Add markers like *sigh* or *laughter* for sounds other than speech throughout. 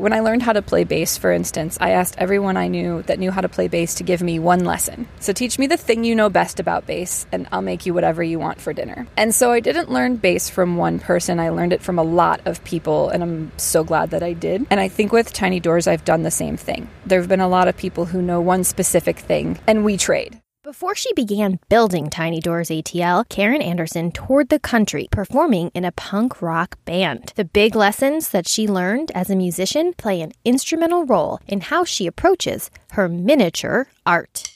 When I learned how to play bass, for instance, I asked everyone I knew that knew how to play bass to give me one lesson. So teach me the thing you know best about bass, and I'll make you whatever you want for dinner. And so I didn't learn bass from one person, I learned it from a lot of people, and I'm so glad that I did. And I think with Tiny Doors, I've done the same thing. There have been a lot of people who know one specific thing, and we trade. Before she began building Tiny Doors ATL, Karen Anderson toured the country performing in a punk rock band. The big lessons that she learned as a musician play an instrumental role in how she approaches her miniature art.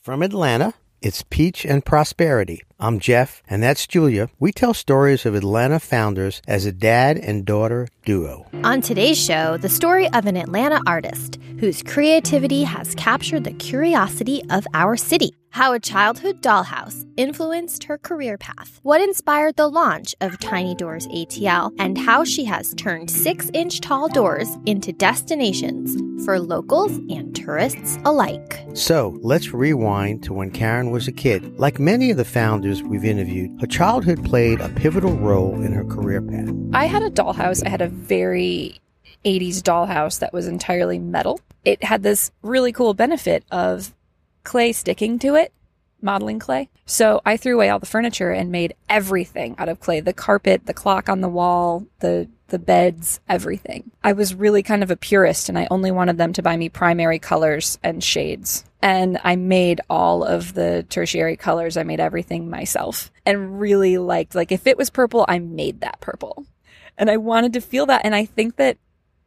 From Atlanta, it's Peach and Prosperity. I'm Jeff, and that's Julia. We tell stories of Atlanta founders as a dad and daughter duo. On today's show, the story of an Atlanta artist whose creativity has captured the curiosity of our city. How a childhood dollhouse influenced her career path, what inspired the launch of Tiny Doors ATL, and how she has turned six inch tall doors into destinations for locals and tourists alike. So let's rewind to when Karen was a kid. Like many of the founders we've interviewed, her childhood played a pivotal role in her career path. I had a dollhouse. I had a very 80s dollhouse that was entirely metal. It had this really cool benefit of clay sticking to it, modeling clay. So I threw away all the furniture and made everything out of clay. The carpet, the clock on the wall, the the beds, everything. I was really kind of a purist and I only wanted them to buy me primary colors and shades. And I made all of the tertiary colors. I made everything myself and really liked, like, if it was purple, I made that purple. And I wanted to feel that. And I think that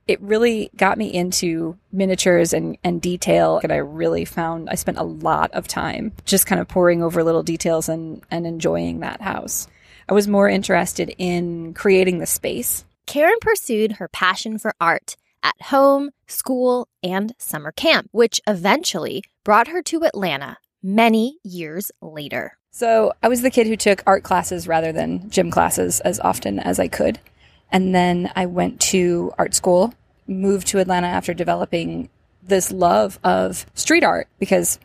it really got me into miniatures and, and detail. And I really found I spent a lot of time just kind of poring over little details and, and enjoying that house. I was more interested in creating the space. Karen pursued her passion for art at home, school, and summer camp, which eventually brought her to Atlanta many years later. So I was the kid who took art classes rather than gym classes as often as I could. And then I went to art school, moved to Atlanta after developing this love of street art because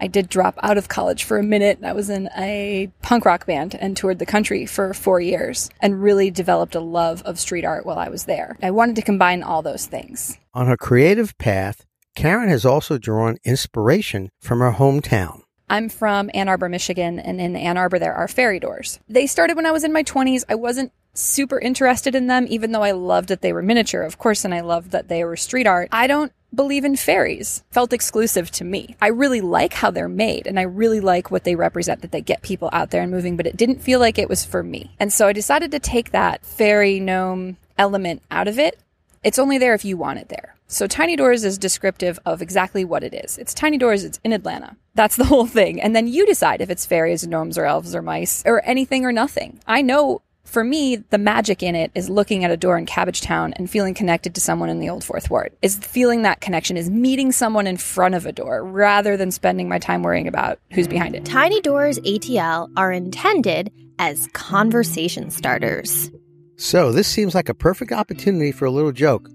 I did drop out of college for a minute. I was in a punk rock band and toured the country for four years and really developed a love of street art while I was there. I wanted to combine all those things. On her creative path, Karen has also drawn inspiration from her hometown. I'm from Ann Arbor, Michigan, and in Ann Arbor there are fairy doors. They started when I was in my 20s. I wasn't super interested in them, even though I loved that they were miniature, of course, and I loved that they were street art. I don't believe in fairies. Felt exclusive to me. I really like how they're made and I really like what they represent that they get people out there and moving, but it didn't feel like it was for me. And so I decided to take that fairy gnome element out of it. It's only there if you want it there. So Tiny Doors is descriptive of exactly what it is. It's Tiny Doors, it's in Atlanta. That's the *laughs* whole thing. And then you decide if it's fairies, gnomes, or elves, or mice, or anything or nothing. I know for me, the magic in it is looking at a door in Cabbagetown and feeling connected to someone in the old fourth ward. Is feeling that connection, is meeting someone in front of a door rather than spending my time worrying about who's behind it. Tiny Doors ATL are intended as conversation starters. So this seems like a perfect opportunity for a little joke.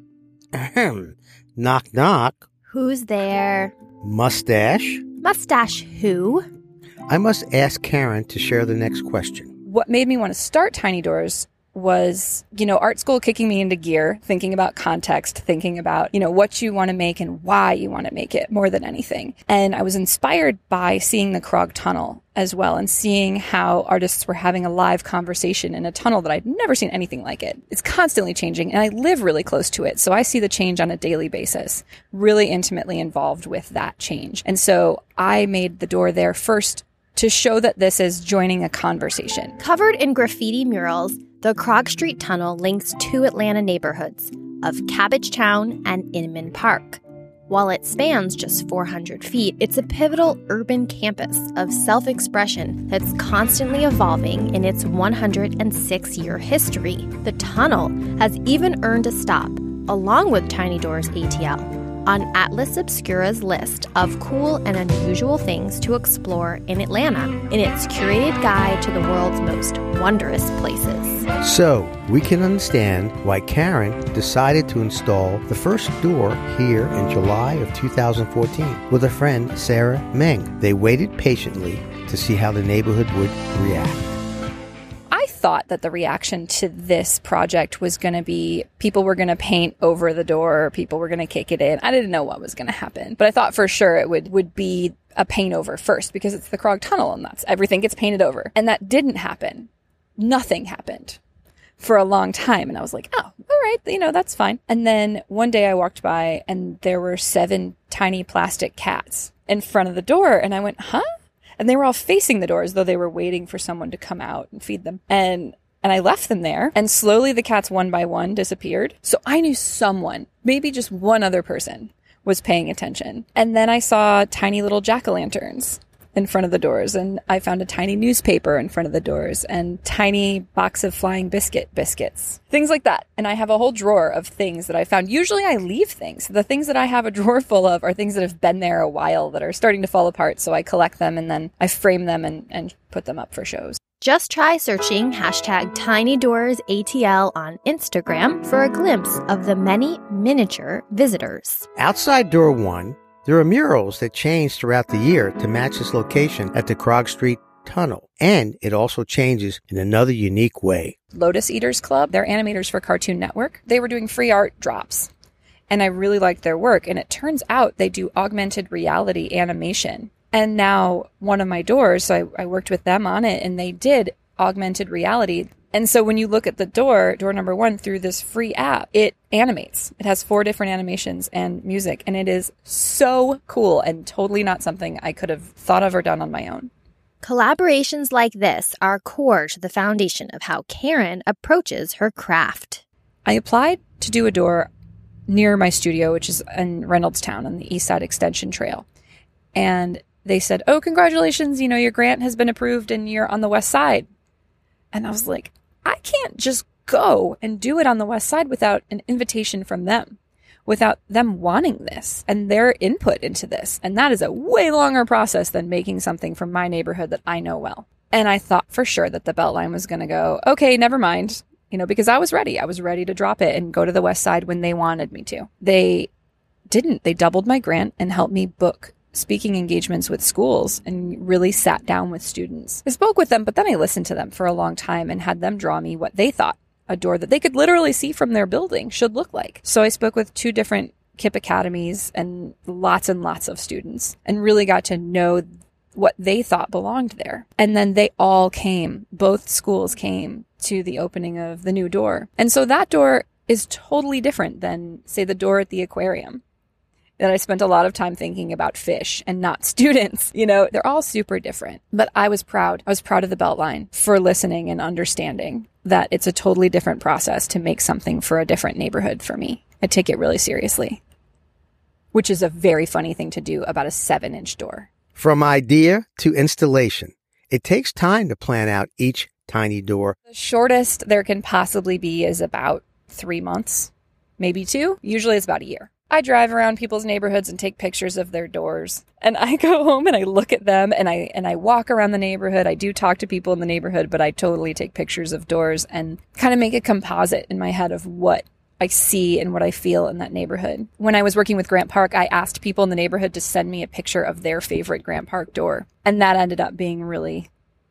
Ahem. Knock knock. Who's there? Mustache. Mustache who? I must ask Karen to share the next question what made me want to start Tiny Doors was, you know, art school kicking me into gear, thinking about context, thinking about, you know, what you want to make and why you want to make it more than anything. And I was inspired by seeing the Krog Tunnel as well and seeing how artists were having a live conversation in a tunnel that I'd never seen anything like it. It's constantly changing and I live really close to it. So I see the change on a daily basis, really intimately involved with that change. And so I made the door there first to show that this is joining a conversation. Covered in graffiti murals, the Krog Street Tunnel links two Atlanta neighborhoods of Cabbagetown and Inman Park. While it spans just 400 feet, it's a pivotal urban campus of self expression that's constantly evolving in its 106 year history. The tunnel has even earned a stop, along with Tiny Doors ATL, on Atlas Obscura's list of cool and unusual things to explore in Atlanta in its curated guide to the world's most wondrous places. So, we can understand why Karen decided to install the first door here in July of 2014 with a friend, Sarah Meng. They waited patiently to see how the neighborhood would react. Thought that the reaction to this project was going to be people were going to paint over the door, people were going to kick it in. I didn't know what was going to happen, but I thought for sure it would would be a paint over first because it's the Krog Tunnel and that's everything gets painted over. And that didn't happen. Nothing happened for a long time. And I was like, oh, all right, you know, that's fine. And then one day I walked by and there were seven tiny plastic cats in front of the door. And I went, huh? And they were all facing the door as though they were waiting for someone to come out and feed them. And and I left them there and slowly the cats one by one disappeared. So I knew someone, maybe just one other person was paying attention. And then I saw tiny little jack-o'-lanterns in front of the doors and I found a tiny newspaper in front of the doors and tiny box of flying biscuit biscuits. Things like that. And I have a whole drawer of things that I found. Usually I leave things. The things that I have a *laughs* drawer full of are things that have been there a while that are starting to fall apart. So I collect them and then I frame them and, and put them up for shows. Just try searching hashtag TinyDoorsATL on Instagram for a glimpse of the many miniature visitors. Outside door one, there are murals that change throughout the year to match its location at the Krog Street Tunnel, and it also changes in another unique way. Lotus Eaters Club, they're animators for Cartoon Network. They were doing free art drops, and I really liked their work. And it turns out they do augmented reality animation. And now one of my doors, so I, I worked with them on it, and they did augmented reality. And so when you look at the door, door number one, through this free app, it animates. It has four different animations and music, and it is so cool and totally not something I could have thought of or done on my own. Collaborations like this are core to the foundation of how Karen approaches her craft. I applied to do a door near my studio, which is in Reynoldstown on the East Side Extension Trail. And they said, Oh, congratulations, you know, your grant has been approved and you're on the West Side. And I was like, I can't just go and do it on the West Side without an invitation from them, without them wanting this and their input into this. And that is a way longer process than making something from my neighborhood that I know well. And I thought for sure that the Beltline was going to go, okay, never mind, you know, because I was ready. I was ready to drop it and go to the West Side when they wanted me to. They didn't. They doubled my grant and helped me book speaking engagements with schools and really sat down with students. I spoke with them, but then I listened to them for a long time and had them draw me what they thought a door that they could literally see from their building should look like. So I spoke with two different KIPP academies and lots and lots of students and really got to know what they thought belonged there. And then they all came, both schools came to the opening of the new door. And so that door is totally different than, say, the door at the aquarium that I spent a lot of time thinking about fish and not *laughs* students. You know, they're all super different. But I was proud. I was proud of the Beltline for listening and understanding that it's a totally different process to make something for a different neighborhood for me. I take it really seriously, which is a very funny thing to do about a seven inch door. From idea to installation, it takes time to plan out each tiny door. The shortest there can possibly be is about three months, maybe two. Usually it's about a year. I drive around people's neighborhoods and take pictures of their doors. And I *laughs* go home and I look at them and I and I walk around the neighborhood. I do talk to people in the neighborhood, but I totally take pictures of doors and kind of make a composite in my head of what I see and what I feel in that neighborhood. When I was working with Grant Park, I asked people in the neighborhood to send me a picture of their favorite Grant Park door. And that ended up being really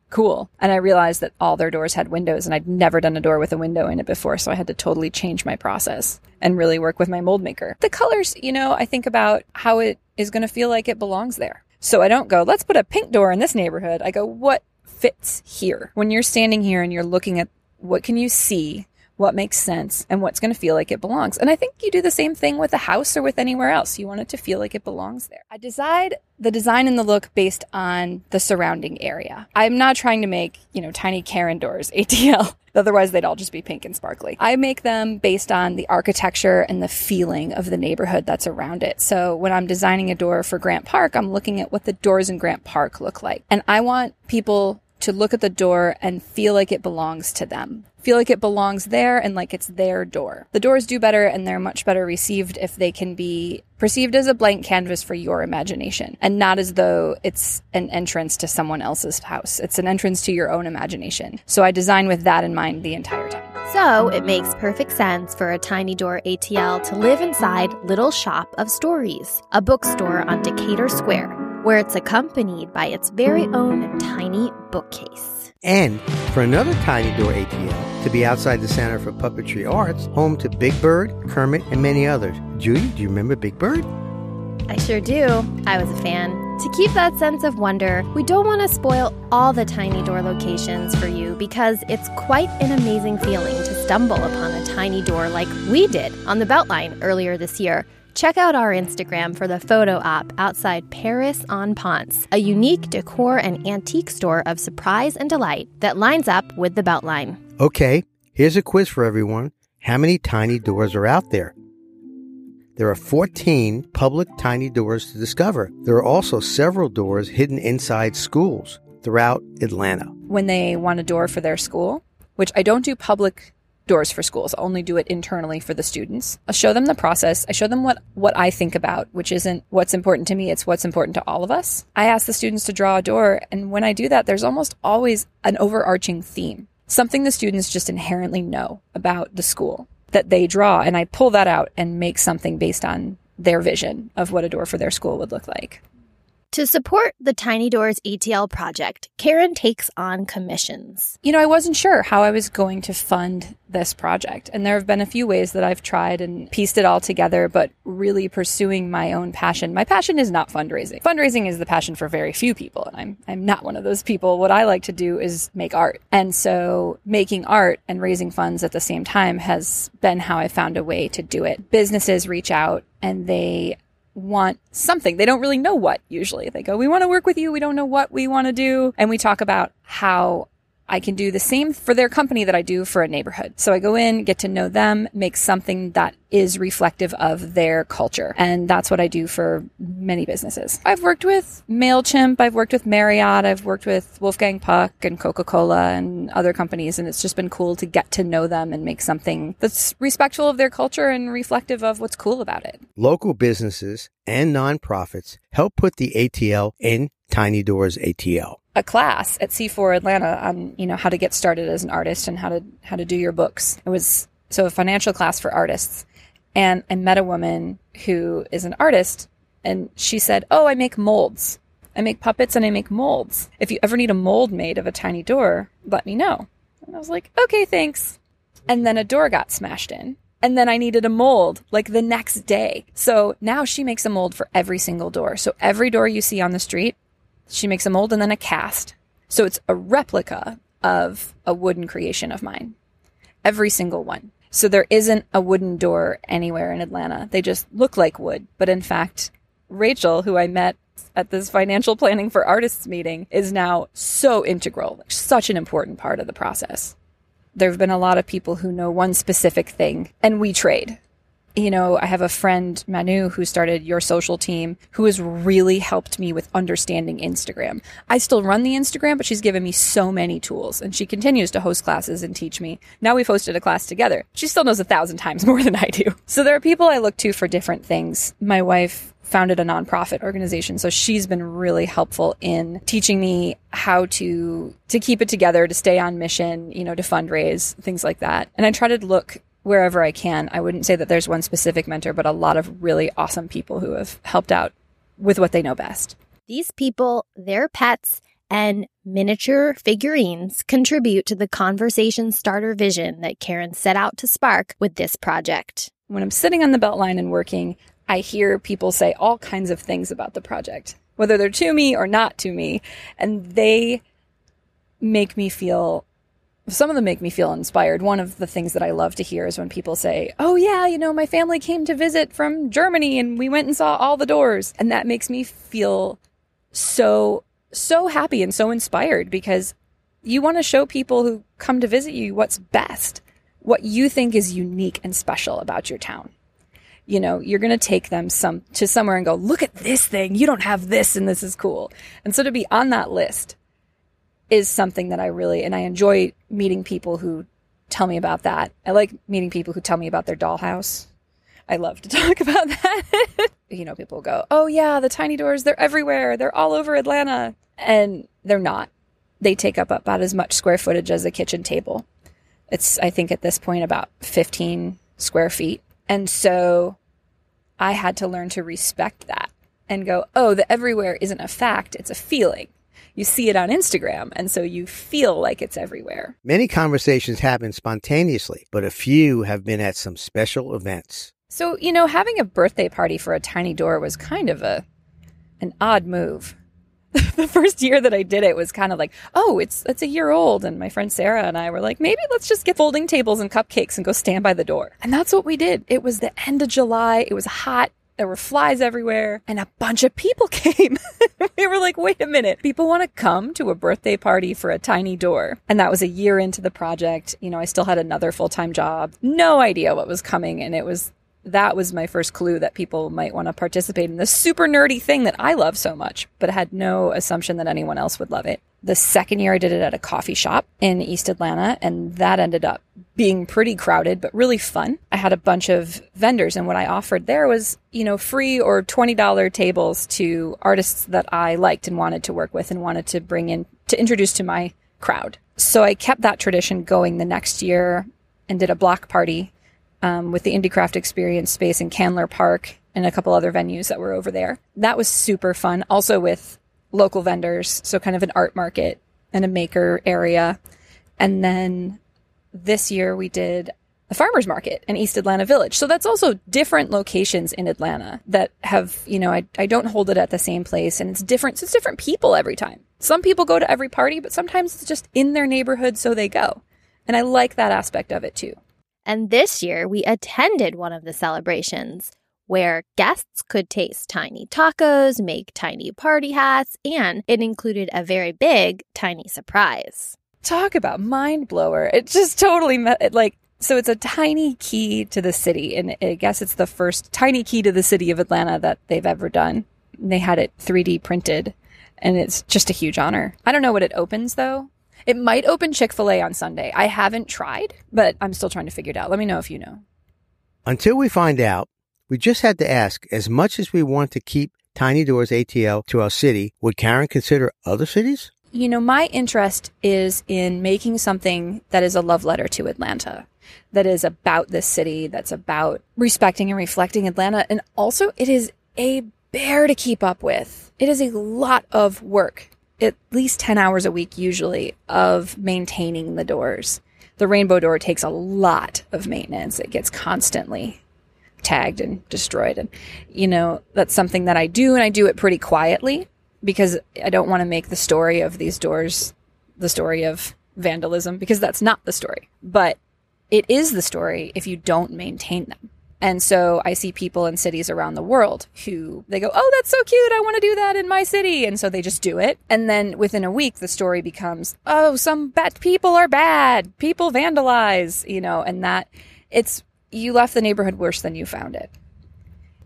cool. And I realized that all their doors had windows and I'd never done a door with a window in it before. So I had to totally change my process and really work with my mold maker. The colors, you know, I think about how it is going to feel like it belongs there. So I don't go, let's put a pink door in this neighborhood. I go, what fits here? When you're standing here and you're looking at what can you see what makes sense, and what's going to feel like it belongs. And I think you do the same thing with a house or with anywhere else. You want it to feel like it belongs there. I decide the design and the look based on the surrounding area. I'm not trying to make, you know, tiny Karen doors, *laughs* ATL. Otherwise, they'd all just be pink and sparkly. I make them based on the architecture and the feeling of the neighborhood that's around it. So when I'm designing a door for Grant Park, I'm looking at what the doors in Grant Park look like. And I want people to look at the door and feel like it belongs to them feel like it belongs there and like it's their door. The doors do better and they're much better received if they can be perceived as a blank canvas for your imagination and not as though it's an entrance to someone else's house. It's an entrance to your own imagination. So I design with that in mind the entire time. So it makes perfect sense for a Tiny Door ATL to live inside Little Shop of Stories, a bookstore on Decatur Square, where it's accompanied by its very own tiny bookcase. And for another Tiny Door ATL to be outside the Center for Puppetry Arts, home to Big Bird, Kermit, and many others. Judy, do you remember Big Bird? I sure do. I was a fan. To keep that sense of wonder, we don't want to spoil all the Tiny Door locations for you because it's quite an amazing feeling to stumble upon a tiny door like we did on the Beltline earlier this year. Check out our Instagram for the photo op outside Paris on Ponce, a unique decor and antique store of surprise and delight that lines up with the Beltline. Okay, here's a quiz for everyone. How many tiny doors are out there? There are 14 public tiny doors to discover. There are also several doors hidden inside schools throughout Atlanta. When they want a door for their school, which I don't do public doors for schools, I'll only do it internally for the students. I'll show them the process. I show them what, what I think about, which isn't what's important to me, it's what's important to all of us. I ask the students to draw a door, and when I do that, there's almost always an overarching theme, something the students just inherently know about the school that they draw. And I pull that out and make something based on their vision of what a door for their school would look like. To support the Tiny Doors ATL project, Karen takes on commissions. You know, I wasn't sure how I was going to fund this project. And there have been a few ways that I've tried and pieced it all together, but really pursuing my own passion. My passion is not fundraising. Fundraising is the passion for very few people, and I'm I'm not one of those people. What I like to do is make art. And so making art and raising funds at the same time has been how I found a way to do it. Businesses reach out and they want something. They don't really know what usually. They go, we want to work with you. We don't know what we want to do. And we talk about how I can do the same for their company that I do for a neighborhood. So I go in, get to know them, make something that is reflective of their culture. And that's what I do for many businesses. I've worked with MailChimp, I've worked with Marriott, I've worked with Wolfgang Puck and Coca-Cola and other companies. And it's just been cool to get to know them and make something that's respectful of their culture and reflective of what's cool about it. Local businesses and nonprofits help put the ATL in Tiny Doors ATL a class at C4 Atlanta on, you know, how to get started as an artist and how to how to do your books. It was so a financial class for artists. And I met a woman who is an artist and she said, "Oh, I make molds. I make puppets and I make molds. If you ever need a mold made of a tiny door, let me know." And I was like, "Okay, thanks." And then a door got smashed in. And then I needed a mold like the next day. So now she makes a mold for every single door. So every door you see on the street, she makes a mold and then a cast. So it's a replica of a wooden creation of mine. Every single one. So there isn't a wooden door anywhere in Atlanta. They just look like wood. But in fact, Rachel, who I met at this financial planning for artists meeting, is now so integral, such an important part of the process. There have been a lot of people who know one specific thing, and we trade you know, I have a friend, Manu, who started your social team, who has really helped me with understanding Instagram. I still run the Instagram, but she's given me so many tools and she continues to host classes and teach me. Now we've hosted a class together. She still knows a thousand times more than I do. So there are people I look to for different things. My wife founded a nonprofit organization. So she's been really helpful in teaching me how to, to keep it together, to stay on mission, you know, to fundraise, things like that. And I try to look wherever I can. I wouldn't say that there's one specific mentor, but a lot of really awesome people who have helped out with what they know best. These people, their pets, and miniature figurines contribute to the conversation starter vision that Karen set out to spark with this project. When I'm sitting on the Beltline and working, I hear people say all kinds of things about the project, whether they're to me or not to me, and they make me feel some of them make me feel inspired. One of the things that I love to hear is when people say, Oh, yeah, you know, my family came to visit from Germany and we went and saw all the doors. And that makes me feel so, so happy and so inspired because you want to show people who come to visit you what's best, what you think is unique and special about your town. You know, you're going to take them some to somewhere and go, look at this thing. You don't have this and this is cool. And so to be on that list is something that I really, and I enjoy meeting people who tell me about that. I like meeting people who tell me about their dollhouse. I love to *laughs* talk about that. you know, people go, oh yeah, the tiny doors, they're everywhere. They're all over Atlanta. And they're not. They take up about as much square footage as a kitchen table. It's, I think at this point about 15 square feet. And so I had to learn to respect that and go, oh, the everywhere isn't a fact, it's a feeling. You see it on Instagram, and so you feel like it's everywhere. Many conversations happen spontaneously, but a few have been at some special events. So, you know, having a birthday party for a tiny door was kind of a an odd move. *laughs* the first year that I did it was kind of like, oh, it's it's a year old, and my friend Sarah and I were like, maybe let's just get folding tables and cupcakes and go stand by the door. And that's what we did. It was the end of July. It was hot. There were flies everywhere and a bunch of people *laughs* came. *laughs* we were like, wait a minute. People want to come to a birthday party for a tiny door. And that was a year into the project. You know, I still had another full time job. No idea what was coming. And it was that was my first clue that people might want to participate in this super nerdy thing that I love so much, but had no assumption that anyone else would love it. The second year I did it at a coffee shop in East Atlanta, and that ended up being pretty crowded, but really fun. I had a bunch of vendors, and what I offered there was, you know, free or $20 tables to artists that I liked and wanted to work with and wanted to bring in to introduce to my crowd. So I kept that tradition going the next year and did a block party um, with the IndieCraft Experience space in Candler Park and a couple other venues that were over there. That was super fun. Also with local vendors, so kind of an art market and a maker area. And then this year we did a farmers market in East Atlanta Village. So that's also different locations in Atlanta that have, you know, I, I don't hold it at the same place and it's different. It's different people every time. Some people go to every party, but sometimes it's just in their neighborhood, so they go. And I like that aspect of it too. And this year, we attended one of the celebrations where guests could taste tiny tacos, make tiny party hats, and it included a very big tiny surprise. Talk about mind blower. It just totally like, so it's a tiny key to the city. And I guess it's the first tiny key to the city of Atlanta that they've ever done. They had it 3D printed and it's just a huge honor. I don't know what it opens though. It might open Chick fil A on Sunday. I haven't tried, but I'm still trying to figure it out. Let me know if you know. Until we find out, we just had to ask as much as we want to keep Tiny Doors ATL to our city, would Karen consider other cities? You know, my interest is in making something that is a love letter to Atlanta, that is about this city, that's about respecting and reflecting Atlanta. And also, it is a bear to keep up with. It is a lot of work at least 10 hours a week, usually, of maintaining the doors. The rainbow door takes a lot of maintenance. It gets constantly tagged and destroyed. And, you know, that's something that I do, and I do it pretty quietly because I don't want to make the story of these doors the story of vandalism because that's not the story. But it is the story if you don't maintain them. And so I see people in cities around the world who they go, Oh, that's so cute. I want to do that in my city. And so they just do it. And then within a week, the story becomes, Oh, some bad people are bad. People vandalize, you know, and that it's, you left the neighborhood worse than you found it.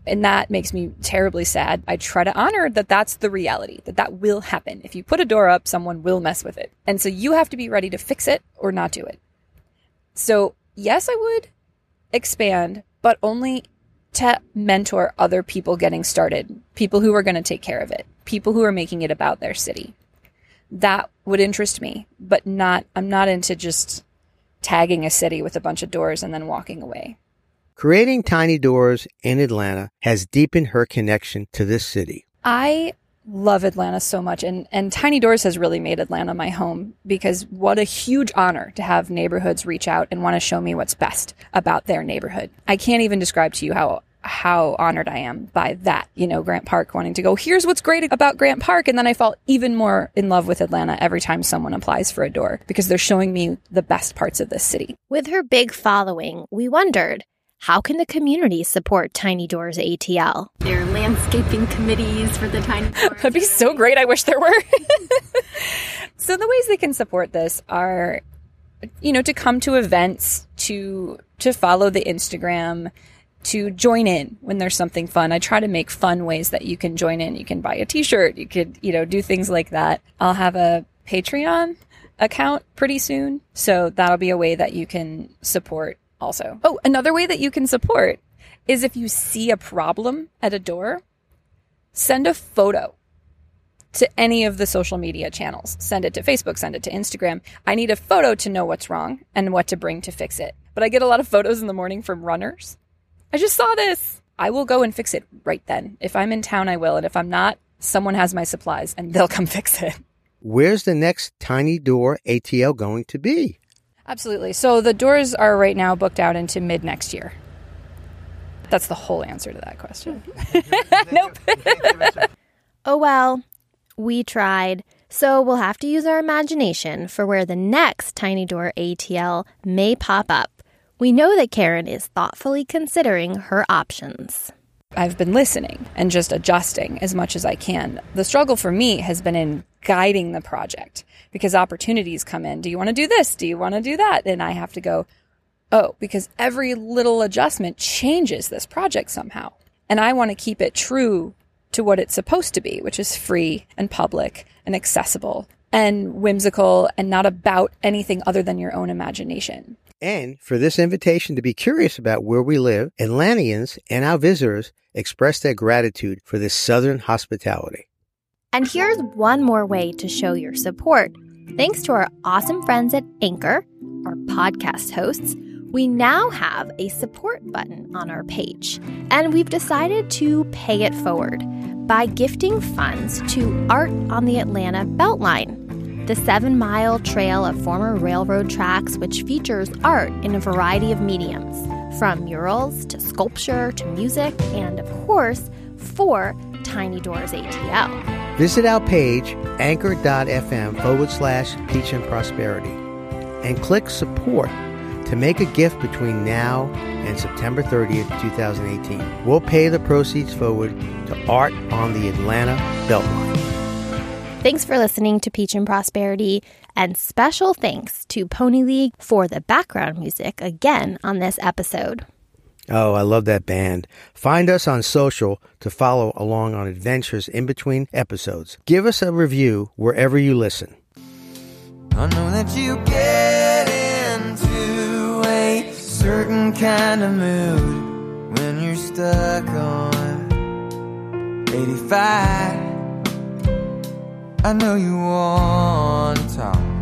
And that makes me terribly sad. I try to honor that that's the reality, that that will happen. If you put a door up, someone will mess with it. And so you have to be ready to fix it or not do it. So yes, I would expand, but only to mentor other people getting started, people who are going to take care of it, people who are making it about their city. That would interest me, but not, I'm not into just tagging a city with a bunch of doors and then walking away. Creating Tiny Doors in Atlanta has deepened her connection to this city. I love Atlanta so much and and Tiny Doors has really made Atlanta my home because what a huge honor to have neighborhoods reach out and want to show me what's best about their neighborhood. I can't even describe to you how how honored I am by that. You know, Grant Park wanting to go, here's what's great about Grant Park. And then I fall even more in love with Atlanta every time someone applies for a door because they're showing me the best parts of this city. With her big following, we wondered how can the community support Tiny Doors ATL? There are landscaping committees for the Tiny *laughs* Doors. That'd be so great. I wish there were. *laughs* so the ways they can support this are, you know, to come to events, to to follow the Instagram, to join in when there's something fun. I try to make fun ways that you can join in. You can buy a t-shirt. You could, you know, do things like that. I'll have a Patreon account pretty soon. So that'll be a way that you can support also. Oh, another way that you can support is if you see a problem at a door, send a photo to any of the social media channels. Send it to Facebook, send it to Instagram. I need a photo to know what's wrong and what to bring to fix it. But I get a lot of photos in the morning from runners. I just saw this. I will go and fix it right then. If I'm in town, I will. And if I'm not, someone has my supplies and they'll come *laughs* fix it. Where's the next Tiny Door ATL going to be? Absolutely. So the doors are right now booked out into mid next year. That's the whole answer to that question. *laughs* nope. Oh well, we tried. So we'll have to use our imagination for where the next Tiny Door ATL may pop up. We know that Karen is thoughtfully considering her options. I've been listening and just adjusting as much as I can. The struggle for me has been in guiding the project because opportunities come in. Do you want to do this? Do you want to do that? And I have to go, oh, because every little adjustment changes this project somehow. And I want to keep it true to what it's supposed to be, which is free and public and accessible and whimsical and not about anything other than your own imagination. And for this invitation to be curious about where we live, Atlanteans and our visitors express their gratitude for this southern hospitality. And here's one more way to show your support. Thanks to our awesome friends at Anchor, our podcast hosts, we now have a support button on our page, and we've decided to pay it forward by gifting funds to Art on the Atlanta Beltline, the seven mile trail of former railroad tracks, which features art in a variety of mediums, from murals to sculpture to music, and of course, for Tiny Doors ATL. Visit our page, anchor.fm forward slash peach and prosperity, and click support to make a gift between now and September 30th, 2018. We'll pay the proceeds forward to Art on the Atlanta Beltline. Thanks for listening to Peach and Prosperity, and special thanks to Pony League for the background music again on this episode. Oh, I love that band. Find us on social to follow along on adventures in between episodes. Give us a review wherever you listen. I know that you get into a certain kind of mood when you're stuck on 85. I know you want to. talk